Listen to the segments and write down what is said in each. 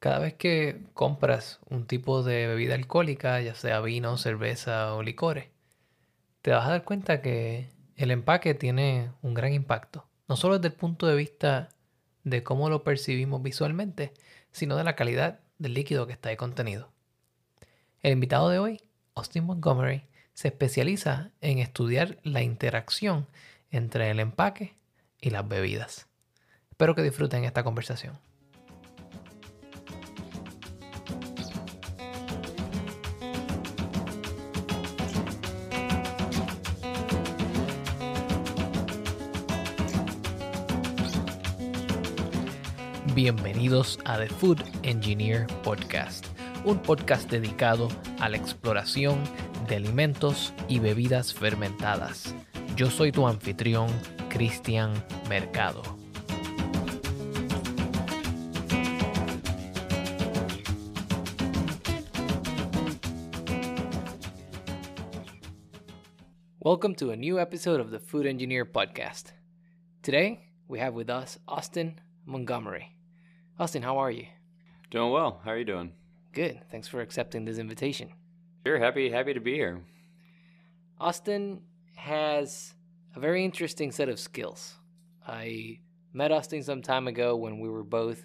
Cada vez que compras un tipo de bebida alcohólica, ya sea vino, cerveza o licores, te vas a dar cuenta que el empaque tiene un gran impacto, no solo desde el punto de vista de cómo lo percibimos visualmente, sino de la calidad del líquido que está ahí contenido. El invitado de hoy, Austin Montgomery, se especializa en estudiar la interacción entre el empaque y las bebidas. Espero que disfruten esta conversación. Bienvenidos a The Food Engineer Podcast, un podcast dedicado a la exploración de alimentos y bebidas fermentadas. Yo soy tu anfitrión, Cristian Mercado. Welcome to a new episode of the Food Engineer Podcast. Today, we have with us Austin Montgomery. Austin, how are you? Doing well. How are you doing? Good. Thanks for accepting this invitation. Sure. Happy happy to be here. Austin has a very interesting set of skills. I met Austin some time ago when we were both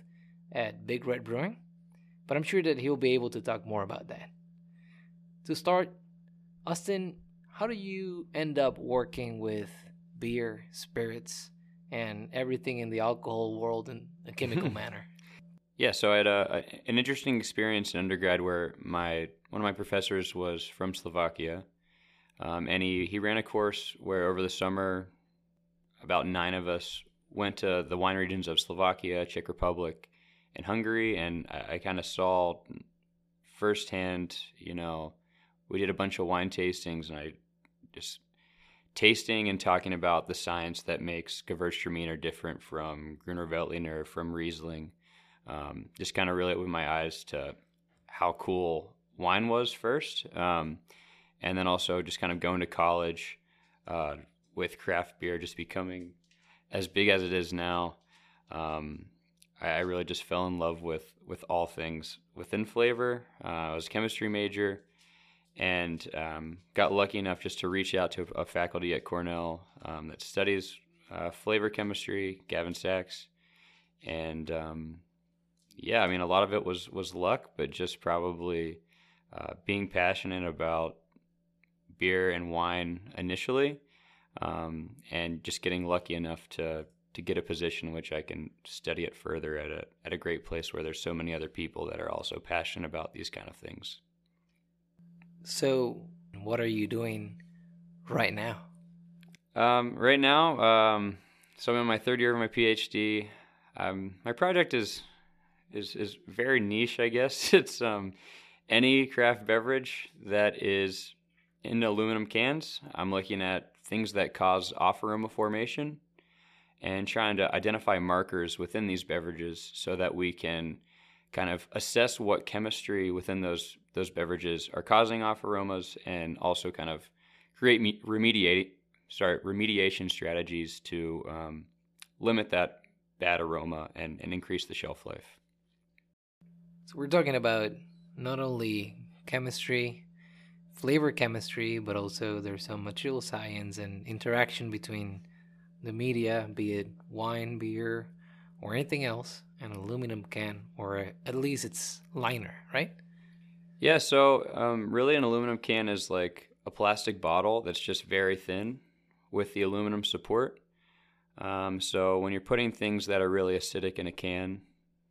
at Big Red Brewing, but I'm sure that he'll be able to talk more about that. To start, Austin, how do you end up working with beer, spirits, and everything in the alcohol world in a chemical manner? Yeah, so I had a, a, an interesting experience in undergrad where my one of my professors was from Slovakia, um, and he he ran a course where over the summer, about nine of us went to the wine regions of Slovakia, Czech Republic, and Hungary, and I, I kind of saw firsthand. You know, we did a bunch of wine tastings, and I just tasting and talking about the science that makes Gewürztraminer different from Gruner Veltliner, from Riesling um, just kind of really opened my eyes to how cool wine was first. Um, and then also just kind of going to college uh, with craft beer just becoming as big as it is now. Um, I, I, really just fell in love with, with all things within flavor. Uh, I was a chemistry major and um, got lucky enough just to reach out to a faculty at Cornell um, that studies uh, flavor chemistry, Gavin Sacks. And um, yeah, I mean, a lot of it was was luck, but just probably uh, being passionate about beer and wine initially, um, and just getting lucky enough to to get a position which I can study it further at a at a great place where there's so many other people that are also passionate about these kind of things. So, what are you doing right now? Um, right now, um, so I'm in my third year of my PhD. Um, my project is is is very niche, I guess. It's um, any craft beverage that is in aluminum cans. I'm looking at things that cause off aroma formation and trying to identify markers within these beverages so that we can kind of assess what chemistry within those those beverages are causing off aromas and also kind of create me- remediate sorry remediation strategies to um, limit that bad aroma and, and increase the shelf life. So we're talking about not only chemistry, flavor chemistry, but also there's some material science and interaction between the media, be it wine, beer, or anything else, an aluminum can, or at least its liner, right? Yeah, so um, really an aluminum can is like a plastic bottle that's just very thin with the aluminum support. Um, so when you're putting things that are really acidic in a can,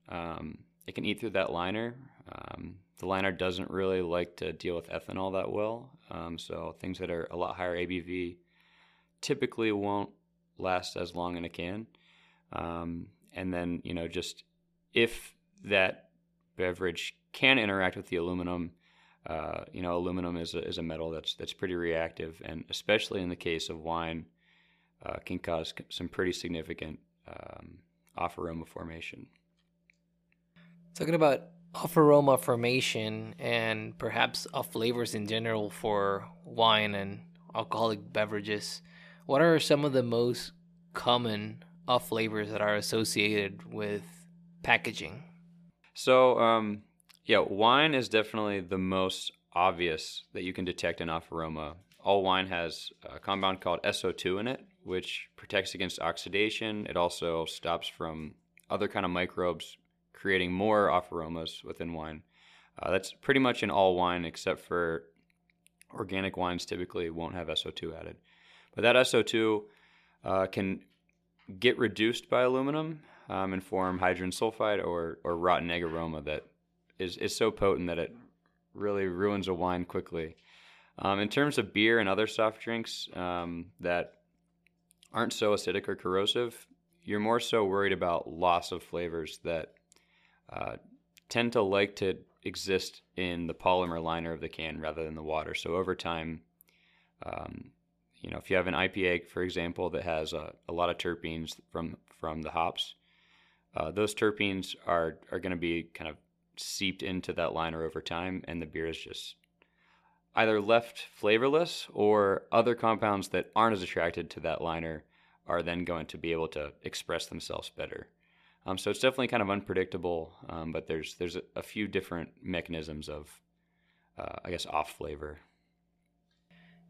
um, it can eat through that liner. Um, the liner doesn't really like to deal with ethanol that well, um, so things that are a lot higher ABV typically won't last as long in a can. Um, and then, you know, just if that beverage can interact with the aluminum, uh, you know, aluminum is a, is a metal that's that's pretty reactive, and especially in the case of wine, uh, can cause some pretty significant um, off aroma formation. Talking about off aroma formation and perhaps off flavors in general for wine and alcoholic beverages, what are some of the most common off flavors that are associated with packaging? So, um, yeah, wine is definitely the most obvious that you can detect an off aroma. All wine has a compound called SO2 in it, which protects against oxidation. It also stops from other kind of microbes creating more off aromas within wine. Uh, that's pretty much in all wine except for organic wines typically won't have SO2 added. But that SO2 uh, can get reduced by aluminum um, and form hydrogen sulfide or, or rotten egg aroma that is, is so potent that it really ruins a wine quickly. Um, in terms of beer and other soft drinks um, that aren't so acidic or corrosive, you're more so worried about loss of flavors that uh, tend to like to exist in the polymer liner of the can rather than the water. So over time, um, you know, if you have an IPA, for example, that has a, a lot of terpenes from from the hops, uh, those terpenes are are going to be kind of seeped into that liner over time, and the beer is just either left flavorless or other compounds that aren't as attracted to that liner are then going to be able to express themselves better. Um, so it's definitely kind of unpredictable, um, but there's there's a, a, few different mechanisms of, uh, I guess, off flavor.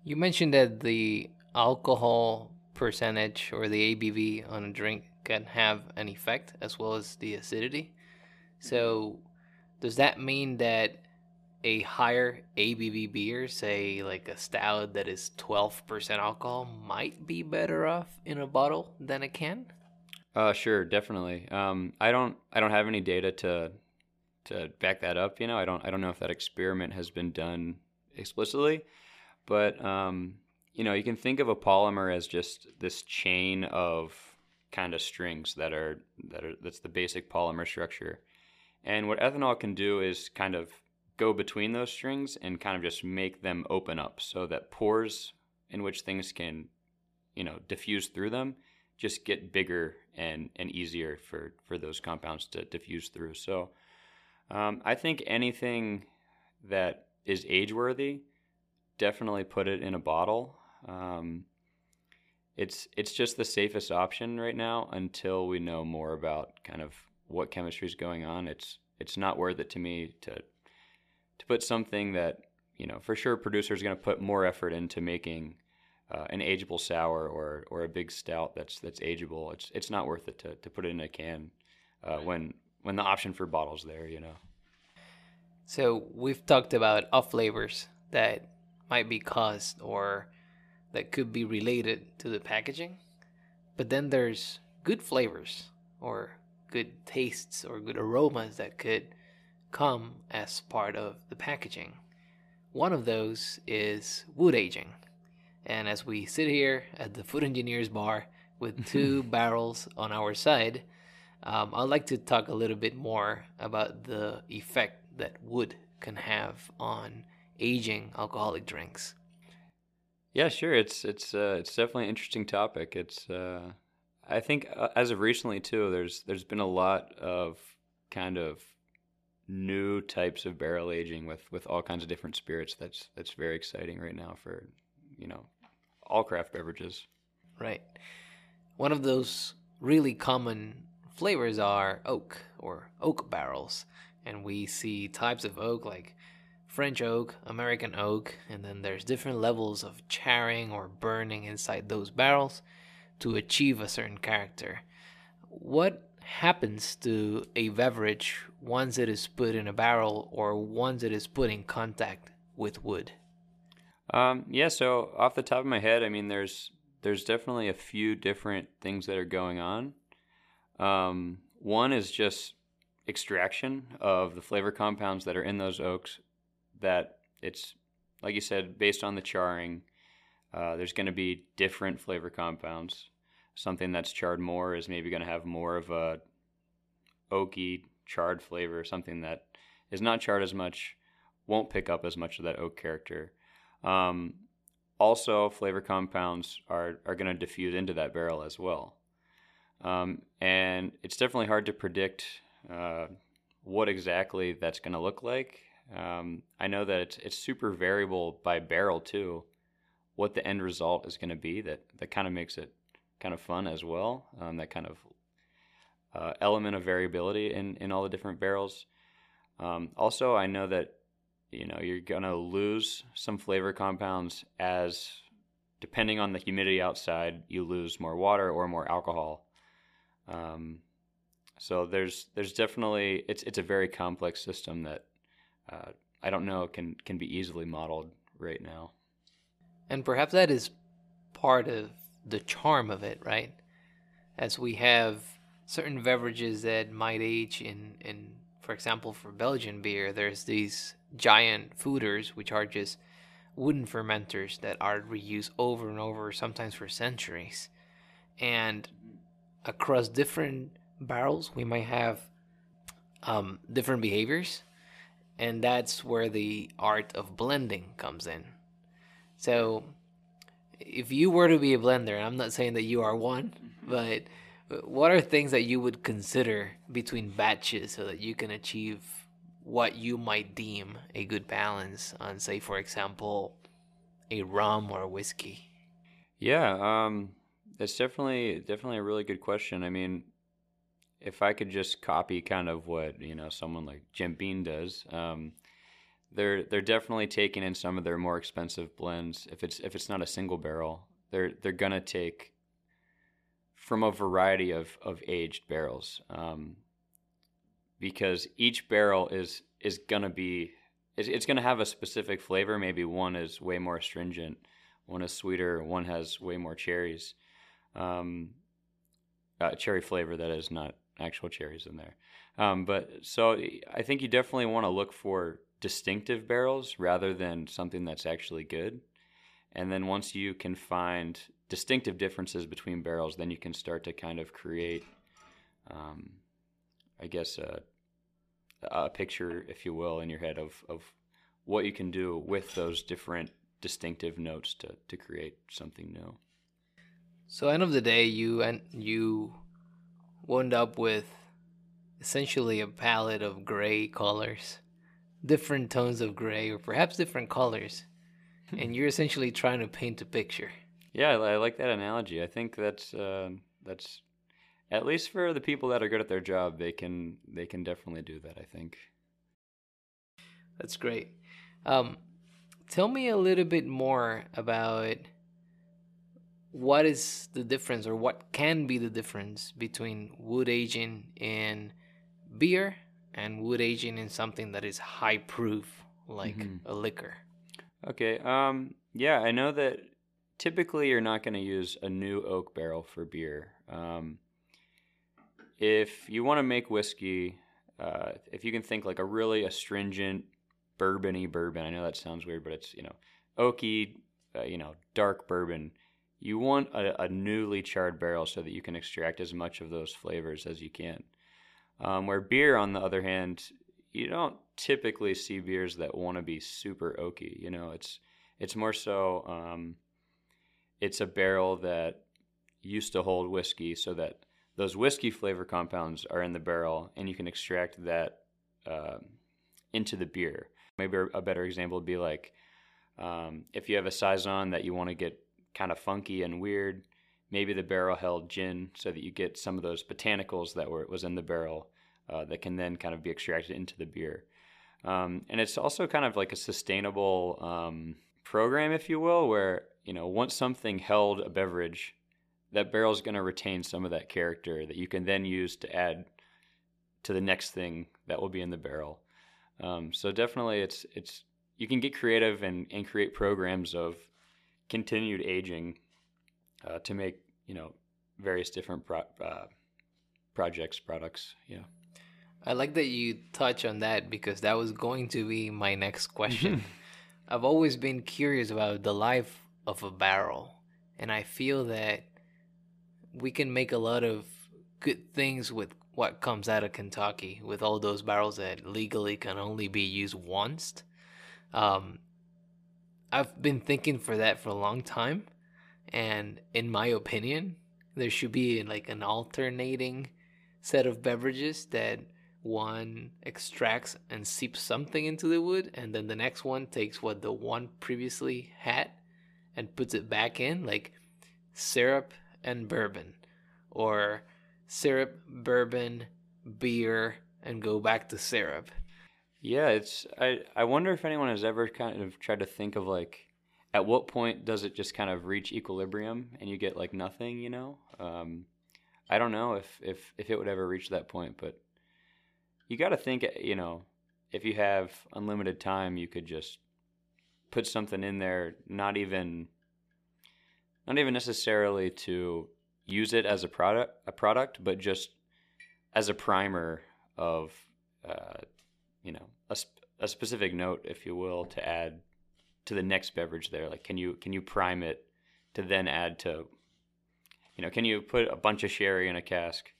You mentioned that the alcohol percentage or the ABV on a drink can have an effect as well as the acidity. So, does that mean that a higher ABV beer, say like a stout that is 12% alcohol, might be better off in a bottle than a can? Uh, sure, definitely. Um, I don't, I don't have any data to, to back that up. You know, I don't, I don't know if that experiment has been done explicitly, but um, you know, you can think of a polymer as just this chain of kind of strings that are, that are, that's the basic polymer structure. And what ethanol can do is kind of go between those strings and kind of just make them open up so that pores in which things can, you know, diffuse through them just get bigger and, and easier for, for those compounds to diffuse through. So um, I think anything that is age worthy, definitely put it in a bottle. Um, it's it's just the safest option right now until we know more about kind of what chemistry is going on. It's it's not worth it to me to to put something that you know for sure producers are going to put more effort into making uh, an ageable sour or or a big stout that's that's ageable, it's it's not worth it to, to put it in a can uh, when when the option for bottles there, you know. So we've talked about off flavors that might be caused or that could be related to the packaging, but then there's good flavors or good tastes or good aromas that could come as part of the packaging. One of those is wood aging. And as we sit here at the Food Engineers Bar with two barrels on our side, um, I'd like to talk a little bit more about the effect that wood can have on aging alcoholic drinks. Yeah, sure. It's it's uh, it's definitely an interesting topic. It's uh, I think uh, as of recently too, there's there's been a lot of kind of new types of barrel aging with with all kinds of different spirits. That's that's very exciting right now for you know all craft beverages. Right. One of those really common flavors are oak or oak barrels. And we see types of oak like French oak, American oak, and then there's different levels of charring or burning inside those barrels to achieve a certain character. What happens to a beverage once it is put in a barrel or once it is put in contact with wood? Um, yeah, so off the top of my head, I mean, there's there's definitely a few different things that are going on. Um, one is just extraction of the flavor compounds that are in those oaks. That it's like you said, based on the charring. Uh, there's going to be different flavor compounds. Something that's charred more is maybe going to have more of a oaky charred flavor. Something that is not charred as much won't pick up as much of that oak character. Um, also, flavor compounds are, are going to diffuse into that barrel as well. Um, and it's definitely hard to predict uh, what exactly that's going to look like. Um, I know that it's, it's super variable by barrel too, what the end result is going to be. That, that kind of makes it kind of fun as well. Um, that kind of uh, element of variability in, in all the different barrels. Um, also, I know that you know you're gonna lose some flavor compounds as depending on the humidity outside, you lose more water or more alcohol. Um, so there's there's definitely it's it's a very complex system that uh, I don't know can can be easily modeled right now. And perhaps that is part of the charm of it, right? As we have certain beverages that might age in in for example for Belgian beer, there's these giant foeders which are just wooden fermenters that are reused over and over, sometimes for centuries. And across different barrels, we might have um, different behaviors, and that's where the art of blending comes in. So, if you were to be a blender, and I'm not saying that you are one, but what are things that you would consider between batches so that you can achieve what you might deem a good balance on, say, for example, a rum or a whiskey? Yeah, um, it's definitely definitely a really good question. I mean, if I could just copy kind of what you know someone like Jim Beam does, um, they're they're definitely taking in some of their more expensive blends. If it's if it's not a single barrel, they're they're gonna take from a variety of of aged barrels, um, because each barrel is is gonna be it's, it's gonna have a specific flavor. Maybe one is way more astringent, one is sweeter, one has way more cherries. Um, uh, cherry flavor that is not actual cherries in there. Um, but so I think you definitely want to look for distinctive barrels rather than something that's actually good. And then once you can find distinctive differences between barrels, then you can start to kind of create, um, I guess, a, a picture, if you will, in your head of, of what you can do with those different distinctive notes to, to create something new. So, end of the day, you and you wound up with essentially a palette of gray colors, different tones of gray, or perhaps different colors, and you're essentially trying to paint a picture. Yeah, I like that analogy. I think that's uh, that's at least for the people that are good at their job, they can they can definitely do that. I think. That's great. Um, tell me a little bit more about what is the difference or what can be the difference between wood aging in beer and wood aging in something that is high proof like mm-hmm. a liquor okay um yeah i know that typically you're not going to use a new oak barrel for beer um if you want to make whiskey uh, if you can think like a really astringent bourbony bourbon i know that sounds weird but it's you know oaky uh, you know dark bourbon you want a, a, newly charred barrel so that you can extract as much of those flavors as you can. Um, where beer, on the other hand, you don't typically see beers that want to be super oaky. You know, it's it's more so um, it's a barrel that used to hold whiskey, so that those whiskey flavor compounds are in the barrel, and you can extract that uh, into the beer. Maybe a better example would be like um, if you have a saison that you want to get kind of funky and weird. Maybe the barrel held gin so that you get some of those botanicals that were was in the barrel uh, that can then kind of be extracted into the beer. Um, and it's also kind of like a sustainable um, program, if you will, where you know once something held a beverage, that barrel is going to retain some of that character that you can then use to add to the next thing that will be in the barrel. Um, so definitely, it's it's you can get creative and, and create programs of continued aging uh, to make you know various different pro- uh, projects products yeah i like that you touch on that because that was going to be my next question i've always been curious about the life of a barrel and i feel that we can make a lot of good things with what comes out of kentucky with all those barrels that legally can only be used once. Um, I've been thinking for that for a long time, and in my opinion, there should be like an alternating set of beverages that one extracts and seeps something into the wood, and then the next one takes what the one previously had and puts it back in, like syrup and bourbon, or syrup, bourbon, beer, and go back to syrup. Yeah, it's I I wonder if anyone has ever kind of tried to think of like at what point does it just kind of reach equilibrium and you get like nothing, you know? Um, I don't know if if if it would ever reach that point, but you got to think, you know, if you have unlimited time, you could just put something in there, not even not even necessarily to use it as a product a product, but just as a primer of uh, you know a, sp- a specific note, if you will, to add to the next beverage. There, like can you can you prime it to then add to you know can you put a bunch of sherry in a cask,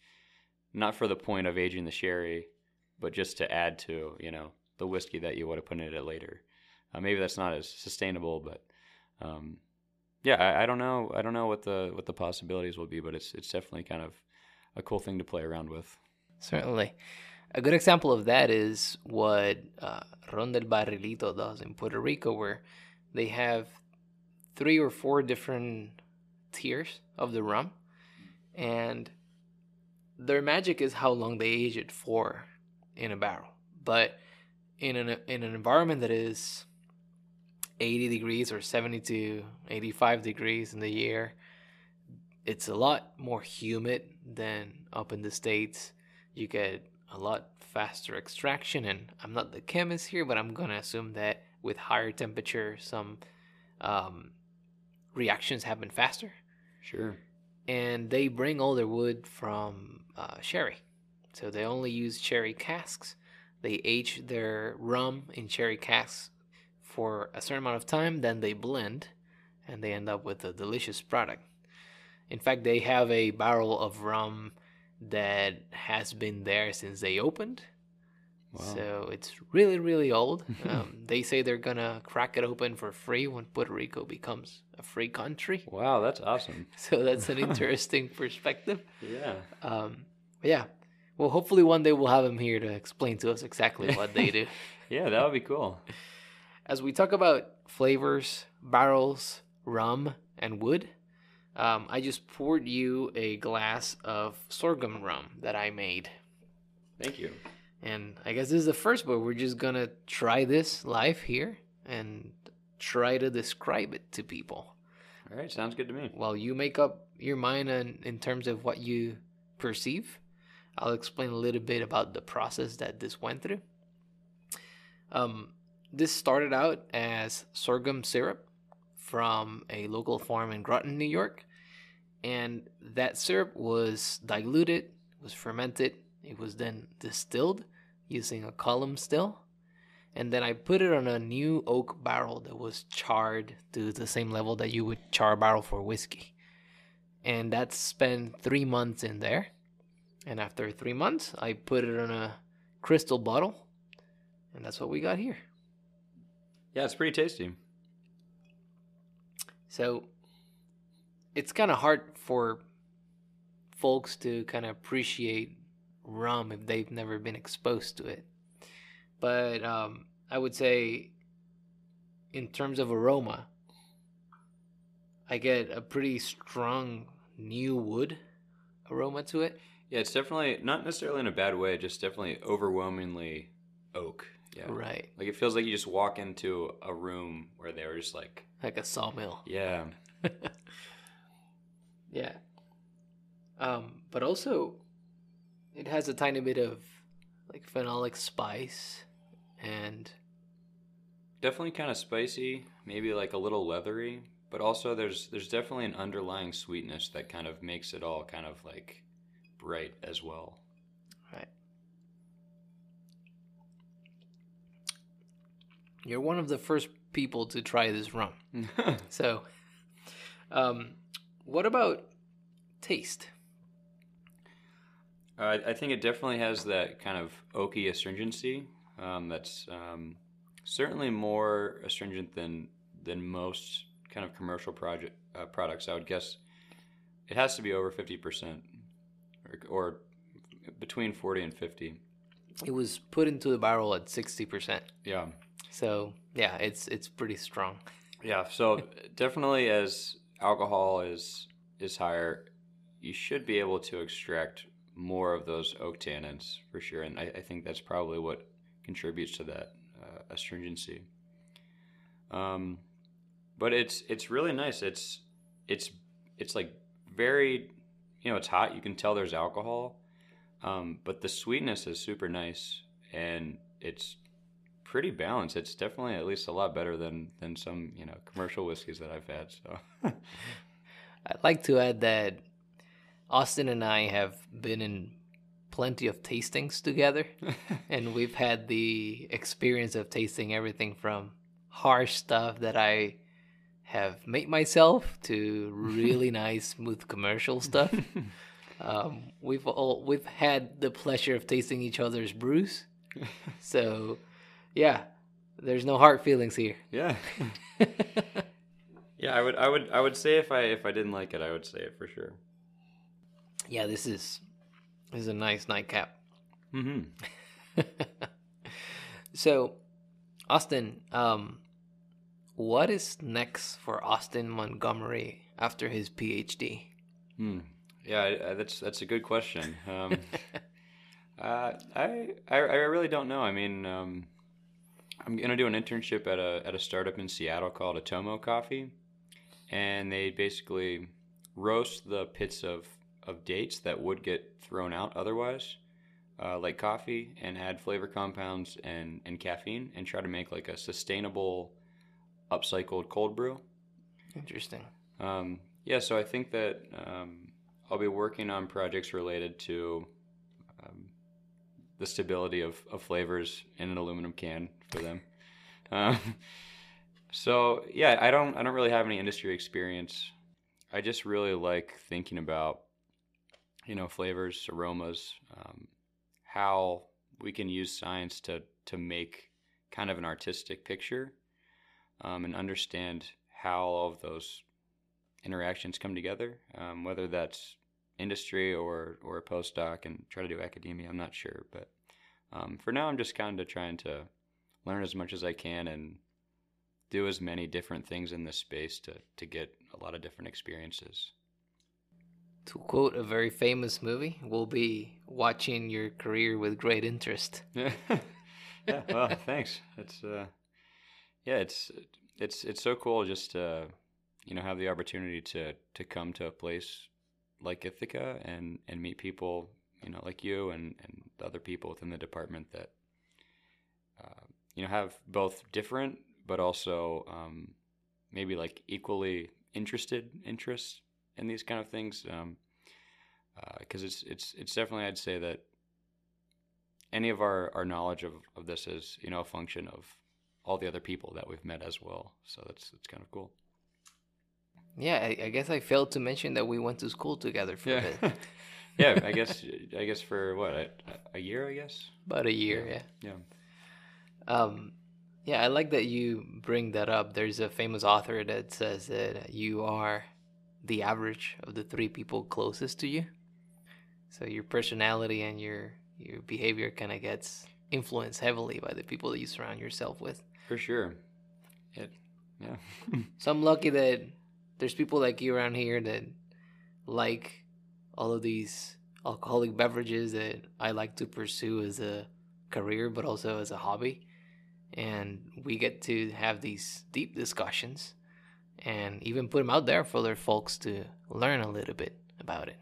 not for the point of aging the sherry, but just to add to you know the whiskey that you would have put in it later. Uh, maybe that's not as sustainable, but um, yeah, I, I, don't know. I don't know what the what the possibilities will be, but it's it's definitely kind of a cool thing to play around with. Certainly, a good example of that is what uh, Ron del Barrilito does in Puerto Rico, where they have three or four different tiers of the rum, and their magic is how long they age it for in a barrel. But in an in an environment that is 80 degrees or 70 to 85 degrees in the year, it's a lot more humid than up in the states. You get a lot faster extraction, and I'm not the chemist here, but I'm gonna assume that with higher temperature, some um, reactions happen faster. Sure. And they bring all their wood from uh, sherry, so they only use sherry casks. They age their rum in sherry casks for a certain amount of time, then they blend and they end up with a delicious product. In fact, they have a barrel of rum that has been there since they opened. Wow. So it's really, really old. Um, they say they're gonna crack it open for free when Puerto Rico becomes a free country. Wow, that's awesome. So that's an interesting perspective. Yeah. Um, yeah. Well, hopefully one day we'll have him here to explain to us exactly what they do. yeah, that would be cool. As we talk about flavors, barrels, rum, and wood, um, I just poured you a glass of sorghum rum that I made. Thank you. And I guess this is the first, but we're just gonna try this live here and try to describe it to people. All right, sounds good to me. While you make up your mind in, in terms of what you perceive, I'll explain a little bit about the process that this went through. Um, this started out as sorghum syrup from a local farm in Groton, New York. And that syrup was diluted, was fermented, it was then distilled using a column still. And then I put it on a new oak barrel that was charred to the same level that you would char a barrel for whiskey. And that spent three months in there. And after three months, I put it on a crystal bottle. And that's what we got here. Yeah, it's pretty tasty. So it's kind of hard for folks to kind of appreciate rum if they've never been exposed to it. But um, I would say, in terms of aroma, I get a pretty strong new wood aroma to it. Yeah, it's definitely not necessarily in a bad way, just definitely overwhelmingly oak. Yeah. Right. Like it feels like you just walk into a room where they were just like like a sawmill. Yeah. yeah. Um, but also it has a tiny bit of like phenolic spice and definitely kind of spicy, maybe like a little leathery, but also there's there's definitely an underlying sweetness that kind of makes it all kind of like bright as well. You're one of the first people to try this rum. so, um, what about taste? Uh, I think it definitely has that kind of oaky astringency. Um, that's um, certainly more astringent than than most kind of commercial project uh, products. I would guess it has to be over fifty percent, or, or between forty and fifty. It was put into the barrel at sixty percent. Yeah. So yeah, it's it's pretty strong. Yeah, so definitely as alcohol is is higher, you should be able to extract more of those oak tannins for sure, and I, I think that's probably what contributes to that uh, astringency. Um, but it's it's really nice. It's it's it's like very you know it's hot. You can tell there's alcohol, um, but the sweetness is super nice and it's pretty balanced. It's definitely at least a lot better than than some you know commercial whiskeys that I've had. So I'd like to add that Austin and I have been in plenty of tastings together, and we've had the experience of tasting everything from harsh stuff that I have made myself to really nice, smooth commercial stuff. Um, we've all we've had the pleasure of tasting each other's brews, so yeah, there's no hard feelings here. yeah. Yeah, I would, I would, I would say if I if I didn't like it, I would say it for sure. yeah, this is this is a nice nightcap. Mm-hmm. so, Austin, um, what is next for Austin Montgomery after his PhD? Hmm. Yeah, I- I- that's that's a good question. Um, uh, I, I I really don't know. I mean, um, I'm gonna do an internship at a at a startup in Seattle called Atomo Coffee, and they basically roast the pits of of dates that would get thrown out otherwise, uh, like coffee, and add flavor compounds and and caffeine, and try to make like a sustainable, upcycled cold brew. Interesting. Um, yeah, so I think that um, I'll be working on projects related to um, the stability of, of flavors in an aluminum can for them. Um, so yeah, I don't I don't really have any industry experience. I just really like thinking about you know flavors, aromas, um, how we can use science to to make kind of an artistic picture um, and understand how all of those interactions come together, um, whether that's industry or or a postdoc and try to do academia. I'm not sure, but um, for now, I'm just kind of trying to learn as much as I can and do as many different things in this space to to get a lot of different experiences. To quote a very famous movie, we'll be watching your career with great interest. yeah. Well, thanks. It's uh, yeah. It's it's it's so cool just to you know have the opportunity to to come to a place like Ithaca and and meet people you know like you and and other people within the department that you know have both different but also um, maybe like equally interested interests in these kind of things because it's it's it's definitely I'd say that any of our, our knowledge of, of this is you know a function of all the other people that we've met as well. So that's that's kind of cool. Yeah, I, I guess I failed to mention that we went to school together for a yeah. bit. yeah i guess i guess for what a, a year i guess? About a year, yeah. yeah Um, yeah, I like that you bring that up. There's a famous author that says that you are the average of the three people closest to you. So your personality and your your behavior kind of gets influenced heavily by the people that you surround yourself with. for sure it yeah So I'm lucky that there's people like you around here that like all of these alcoholic beverages that I like to pursue as a career, but also as a hobby. And we get to have these deep discussions and even put them out there for other folks to learn a little bit about it.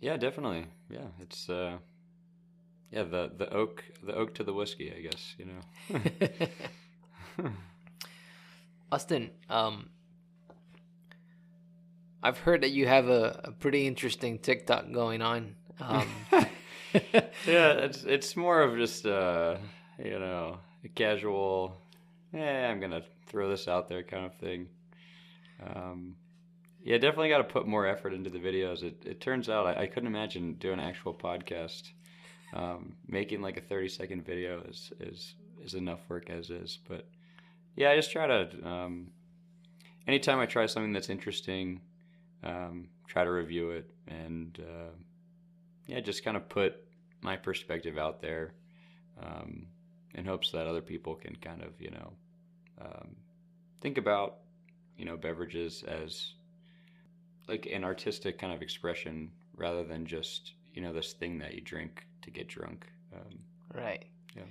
yeah definitely yeah it's uh yeah the the oak the oak to the whiskey i guess you know Austin, um, I've heard that you have a, a pretty interesting TikTok going on. Um, yeah, it's it's more of just uh, you know, a casual. Yeah, I'm gonna throw this out there kind of thing. Um, yeah, definitely got to put more effort into the videos. It it turns out I, I couldn't imagine doing an actual podcast. Um, making like a 30 second video is is is enough work as is. But yeah, I just try to. Um, anytime I try something that's interesting, um, try to review it and. Uh, yeah, just kind of put my perspective out there um, in hopes that other people can kind of, you know, um, think about, you know, beverages as like an artistic kind of expression rather than just, you know this thing that you drink to get drunk. Um, Right. Yeah.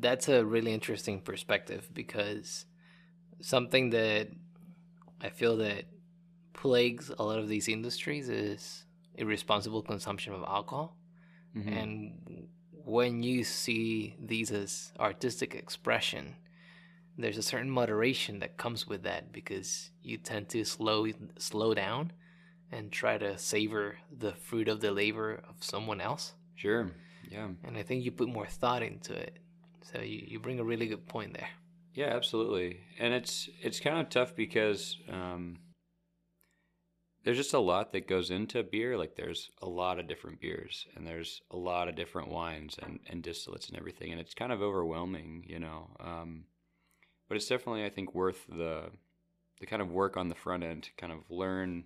That's a really interesting perspective because something that I feel that plagues a lot of these industries is irresponsible consumption of alcohol. mhm. And when you see these as artistic expression, there's a certain moderation that comes with that because you tend to slow slow down and try to savor the fruit of the labor of someone else. sure, yeah, And I think you put more thought into it. So you, you bring a really good point there. yeah, absolutely. And it's it's kind of tough because um, there's just a lot that goes into beer. Like there's a lot of different beers, and there's a lot of different wines and and distillates and everything, and it's kind of overwhelming, you know. Um, but it's definitely, I think, worth the the kind of work on the front end to kind of learn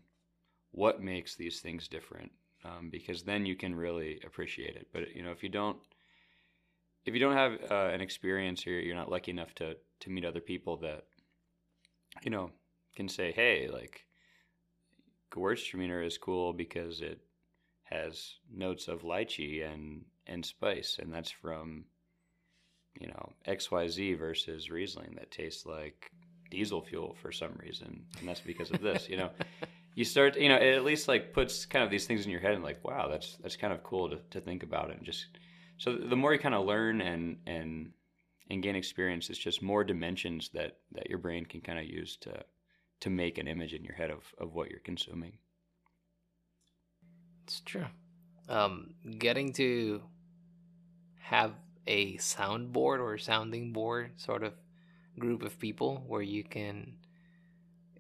what makes these things different, um, because then you can really appreciate it. But you know, if you don't if you don't have uh, an experience or you're not lucky enough to to meet other people that you know can say, hey, like Gewürztraminer is cool because it has notes of lychee and and spice, and that's from you know X Y Z versus Riesling that tastes like diesel fuel for some reason, and that's because of this. you know, you start, you know, it at least like puts kind of these things in your head and like, wow, that's that's kind of cool to to think about it and just so the more you kind of learn and and and gain experience, it's just more dimensions that that your brain can kind of use to to make an image in your head of of what you're consuming. It's true. Um, getting to have a soundboard or sounding board sort of group of people where you can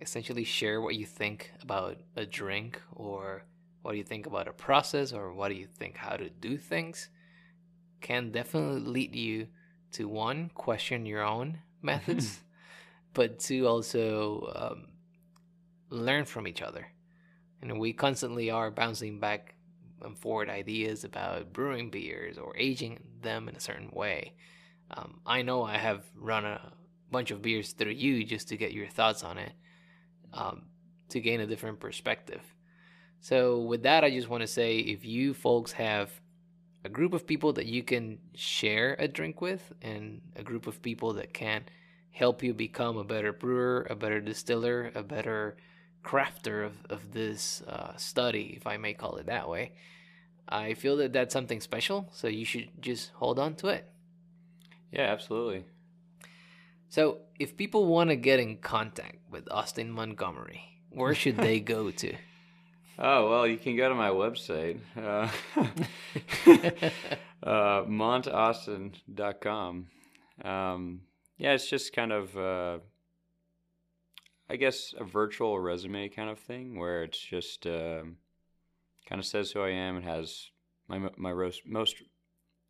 essentially share what you think about a drink or what do you think about a process or what do you think how to do things can definitely lead you to one question your own methods but two also um, learn from each other and we constantly are bouncing back and forward ideas about brewing beers or aging them in a certain way. Um, I know I have run a bunch of beers through you just to get your thoughts on it, um, to gain a different perspective. So, with that, I just want to say if you folks have a group of people that you can share a drink with, and a group of people that can help you become a better brewer, a better distiller, a better crafter of, of this uh, study, if I may call it that way, I feel that that's something special. So you should just hold on to it. Yeah, absolutely. So if people want to get in contact with Austin Montgomery, where should they go to? Oh well, you can go to my website, uh, uh, montaustin.com. Um, yeah, it's just kind of, uh, I guess, a virtual resume kind of thing where it's just um, kind of says who I am. It has my my most,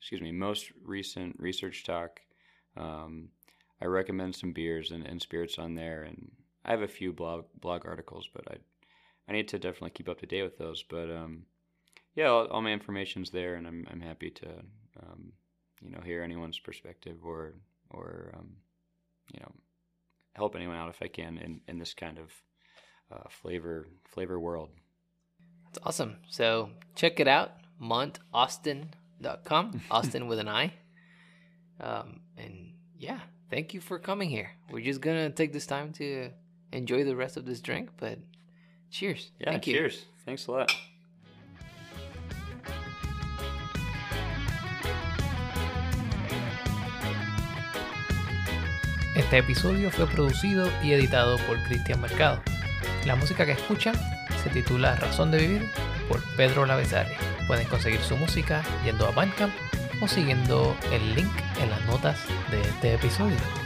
excuse me, most recent research talk. Um, I recommend some beers and, and spirits on there, and I have a few blog blog articles, but I I need to definitely keep up to date with those. But um, yeah, all, all my information's there, and I'm I'm happy to um, you know hear anyone's perspective or or um, you know help anyone out if I can in, in this kind of uh, flavor flavor world. That's awesome. So check it out, montaustin.com, Austin with an I. Um, and yeah, thank you for coming here. We're just gonna take this time to enjoy the rest of this drink, but cheers. Yeah, thank you. cheers. Thanks a lot. Este episodio fue producido y editado por Cristian Mercado. La música que escuchan se titula Razón de Vivir por Pedro Lavezarri. Pueden conseguir su música yendo a Bandcamp o siguiendo el link en las notas de este episodio.